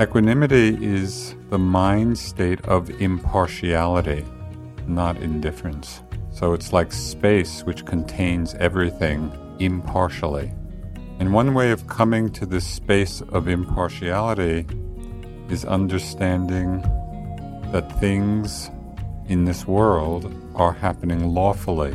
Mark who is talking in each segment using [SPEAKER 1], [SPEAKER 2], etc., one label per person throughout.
[SPEAKER 1] Equanimity is the mind state of impartiality, not indifference. So it's like space which contains everything impartially. And one way of coming to this space of impartiality is understanding that things in this world are happening lawfully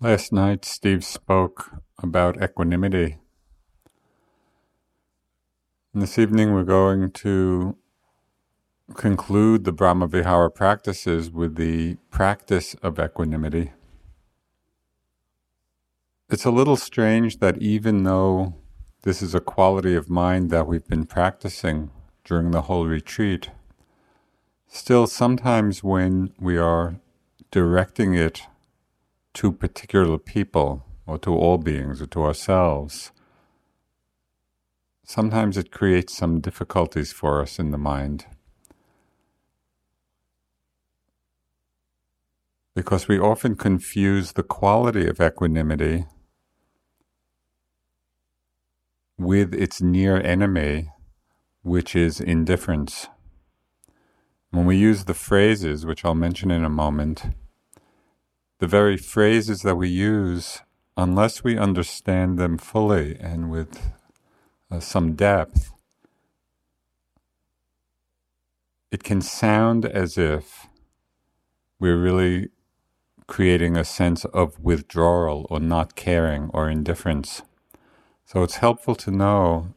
[SPEAKER 1] Last night, Steve spoke about equanimity. And this evening, we're going to conclude the Brahma Vihara practices with the practice of equanimity. It's a little strange that even though this is a quality of mind that we've been practicing during the whole retreat, still sometimes when we are directing it to particular people or to all beings or to ourselves, sometimes it creates some difficulties for us in the mind. Because we often confuse the quality of equanimity with its near enemy, which is indifference. When we use the phrases, which I'll mention in a moment, the very phrases that we use, unless we understand them fully and with uh, some depth, it can sound as if we're really creating a sense of withdrawal or not caring or indifference. So it's helpful to know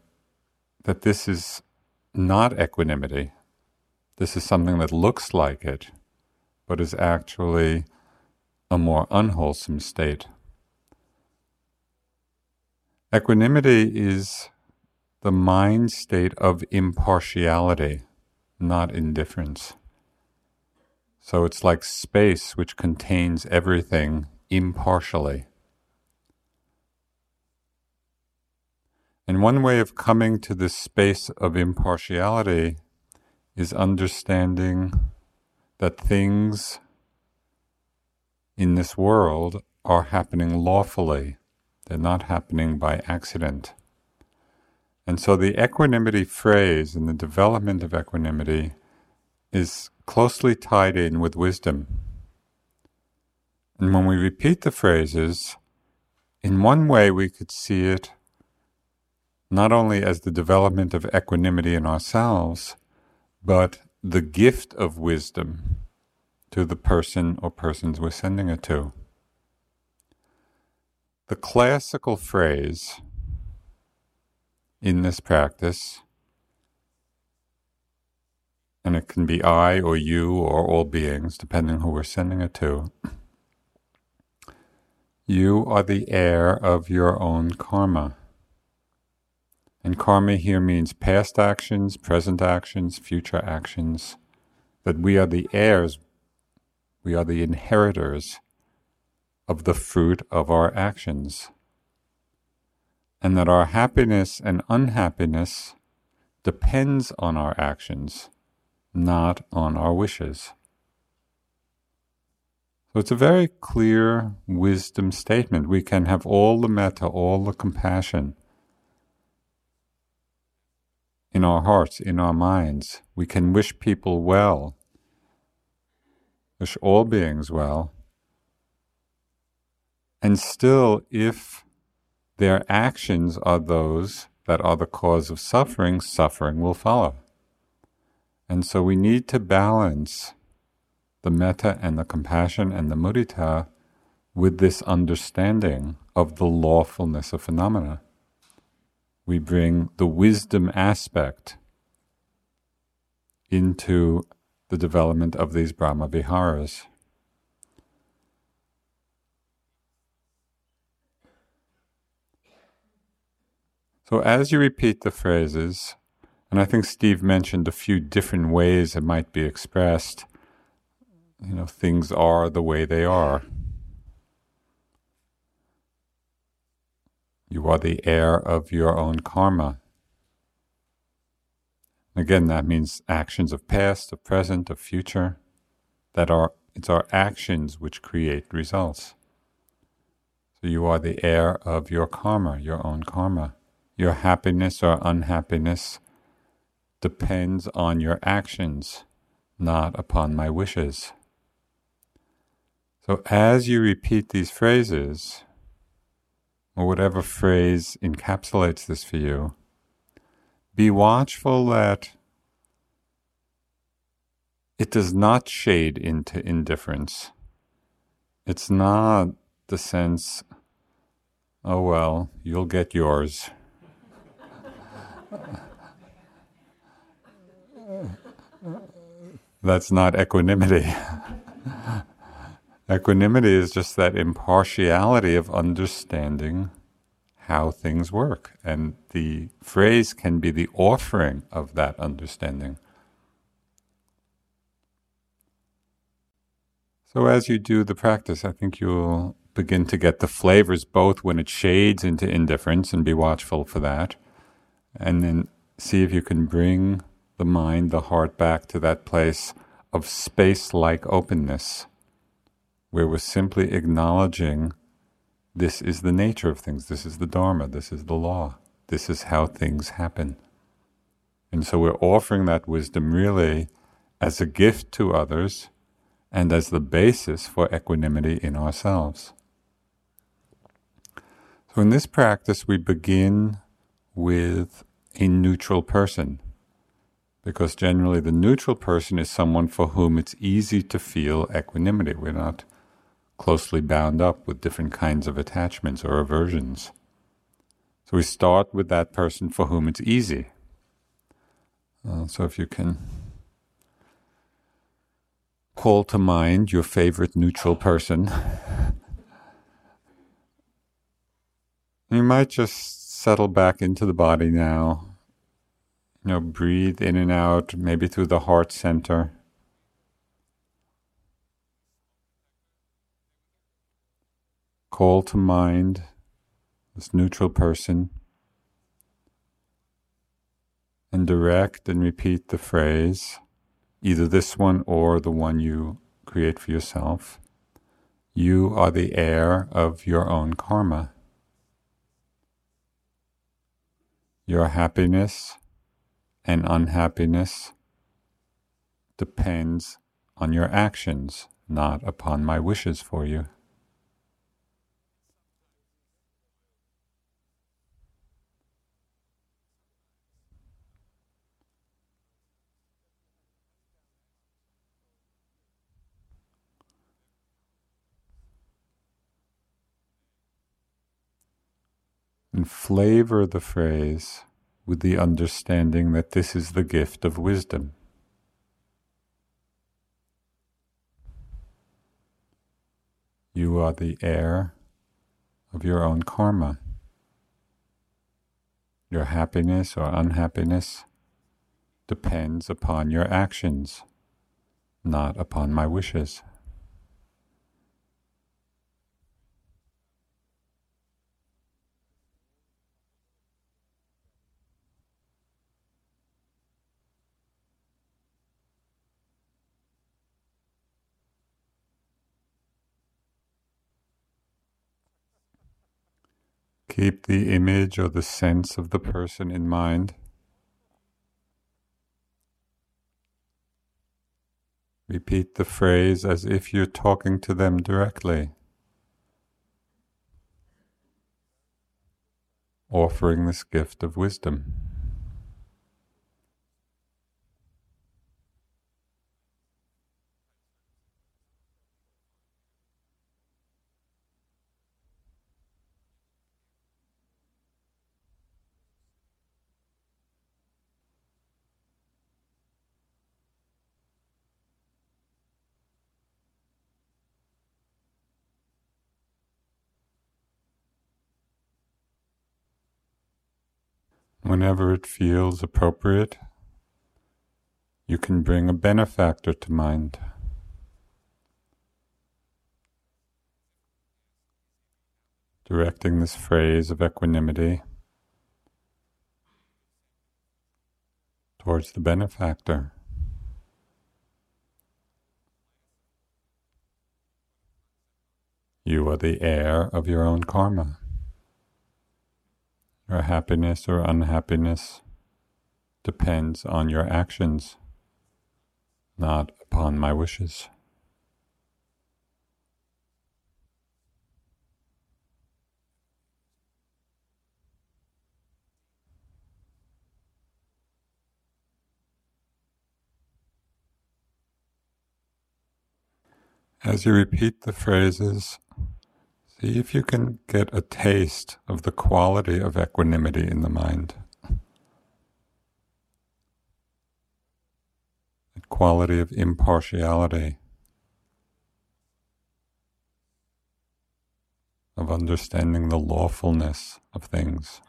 [SPEAKER 1] that this is not equanimity. This is something that looks like it, but is actually a more unwholesome state. Equanimity is the mind state of impartiality, not indifference. So it's like space which contains everything impartially. And one way of coming to this space of impartiality is understanding that things in this world are happening lawfully, they're not happening by accident. And so the equanimity phrase and the development of equanimity is closely tied in with wisdom. And when we repeat the phrases, in one way we could see it not only as the development of equanimity in ourselves, but the gift of wisdom to the person or persons we're sending it to. The classical phrase in this practice, and it can be I or you or all beings, depending who we're sending it to. You are the heir of your own karma. And karma here means past actions, present actions, future actions that we are the heirs, we are the inheritors of the fruit of our actions, and that our happiness and unhappiness depends on our actions, not on our wishes. So it's a very clear wisdom statement. We can have all the metta, all the compassion in our hearts, in our minds. We can wish people well, wish all beings well. And still, if their actions are those that are the cause of suffering, suffering will follow. And so we need to balance the metta and the compassion and the mudita with this understanding of the lawfulness of phenomena. We bring the wisdom aspect into the development of these Brahma Viharas. So, as you repeat the phrases, and I think Steve mentioned a few different ways it might be expressed, you know, things are the way they are. You are the heir of your own karma. Again, that means actions of past, of present, of future. That are it's our actions which create results. So you are the heir of your karma, your own karma. Your happiness or unhappiness depends on your actions, not upon my wishes. So as you repeat these phrases, or whatever phrase encapsulates this for you, be watchful that it does not shade into indifference. It's not the sense, oh well, you'll get yours. That's not equanimity. Equanimity is just that impartiality of understanding how things work. And the phrase can be the offering of that understanding. So, as you do the practice, I think you'll begin to get the flavors both when it shades into indifference and be watchful for that, and then see if you can bring the mind, the heart back to that place of space like openness where we're simply acknowledging this is the nature of things, this is the Dharma, this is the law, this is how things happen. And so we're offering that wisdom really as a gift to others and as the basis for equanimity in ourselves. So in this practice, we begin with a neutral person, because generally the neutral person is someone for whom it's easy to feel equanimity. We're not closely bound up with different kinds of attachments or aversions. So we start with that person for whom it's easy. Uh, so if you can call to mind your favorite neutral person, you might just settle back into the body now. You know, breathe in and out, maybe through the heart center. Call to mind this neutral person and direct and repeat the phrase, either this one or the one you create for yourself. You are the heir of your own karma. Your happiness and unhappiness depends on your actions, not upon my wishes for you. And flavor the phrase with the understanding that this is the gift of wisdom. You are the heir of your own karma. Your happiness or unhappiness depends upon your actions, not upon my wishes. Keep the image or the sense of the person in mind. Repeat the phrase as if you're talking to them directly, offering this gift of wisdom. Whenever it feels appropriate, you can bring a benefactor to mind. Directing this phrase of equanimity towards the benefactor. You are the heir of your own karma. Your happiness or unhappiness depends on your actions, not upon my wishes. As you repeat the phrases, See if you can get a taste of the quality of equanimity in the mind. The quality of impartiality, of understanding the lawfulness of things.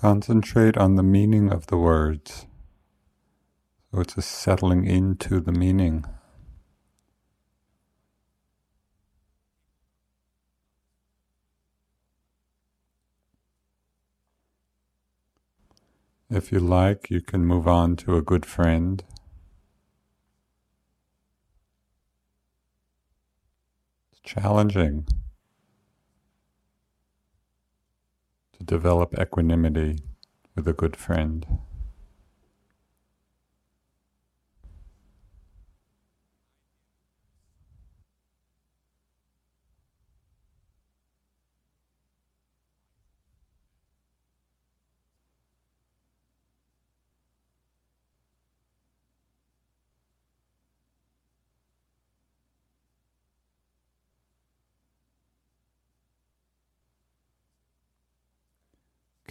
[SPEAKER 1] Concentrate on the meaning of the words. So it's a settling into the meaning. If you like, you can move on to a good friend. It's challenging. To develop equanimity with a good friend.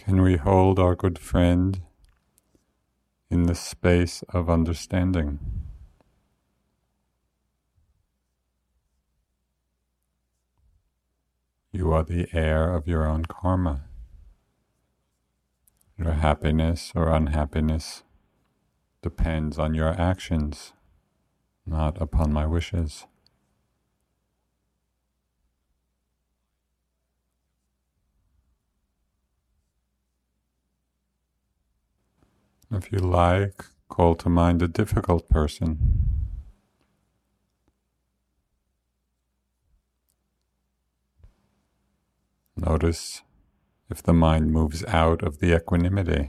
[SPEAKER 1] Can we hold our good friend in the space of understanding? You are the heir of your own karma. Your happiness or unhappiness depends on your actions, not upon my wishes. If you like, call to mind a difficult person. Notice if the mind moves out of the equanimity.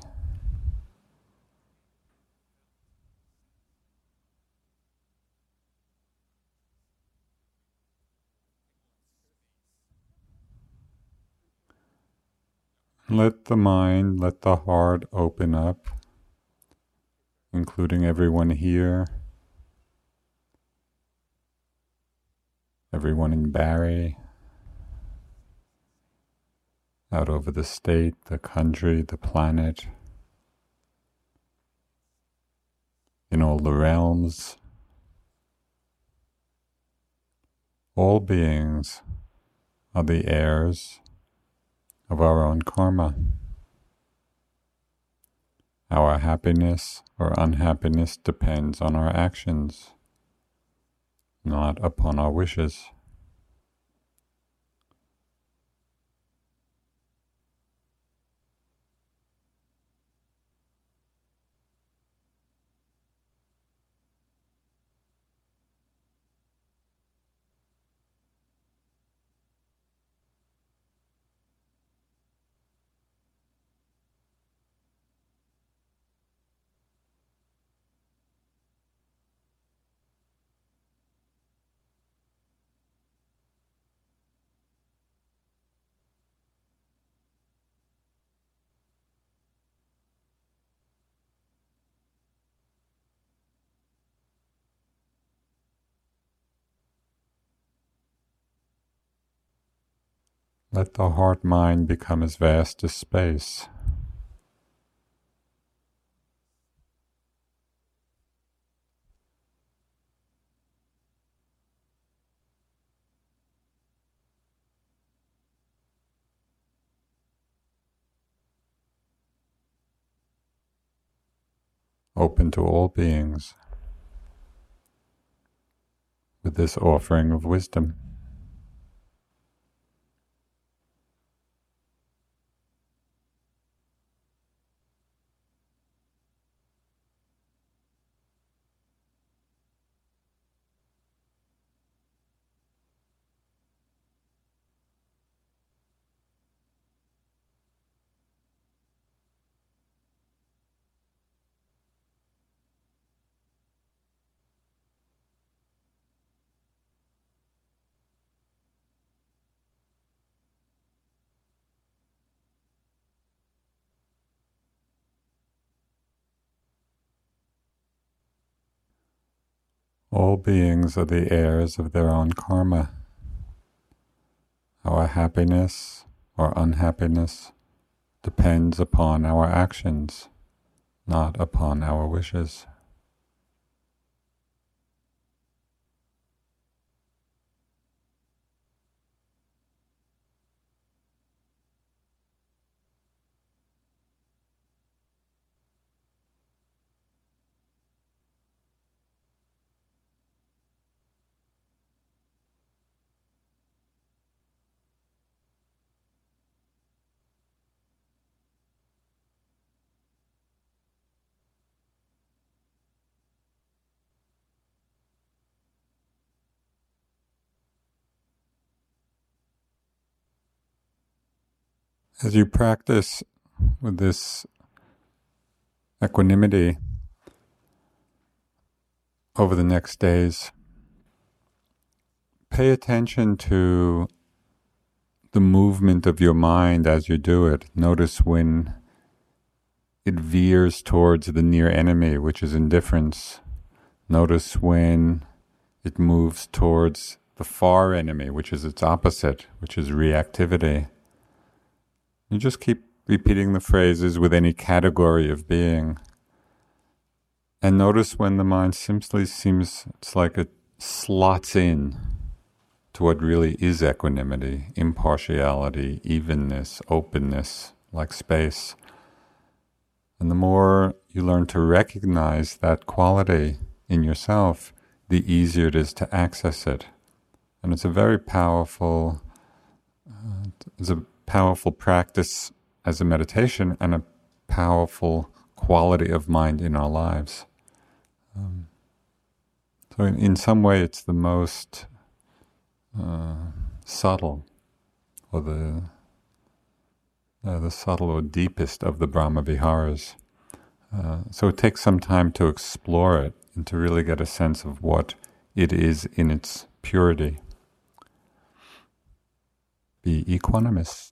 [SPEAKER 1] Let the mind, let the heart open up including everyone here. everyone in Barre, out over the state, the country, the planet, in all the realms. All beings are the heirs of our own karma. Our happiness or unhappiness depends on our actions, not upon our wishes. Let the heart mind become as vast as space. Open to all beings with this offering of wisdom. All beings are the heirs of their own karma. Our happiness or unhappiness depends upon our actions, not upon our wishes. As you practice with this equanimity over the next days, pay attention to the movement of your mind as you do it. Notice when it veers towards the near enemy, which is indifference. Notice when it moves towards the far enemy, which is its opposite, which is reactivity. You just keep repeating the phrases with any category of being. And notice when the mind simply seems, it's like it slots in to what really is equanimity, impartiality, evenness, openness, like space. And the more you learn to recognize that quality in yourself, the easier it is to access it. And it's a very powerful, uh, it's a powerful practice as a meditation and a powerful quality of mind in our lives. Um, so, in, in, some way, it's the most uh, subtle, or the uh, the subtle or deepest of the Brahma Viharas. Uh, so it takes some time to explore it and to really get a sense of what it is in its purity. Be equanimous.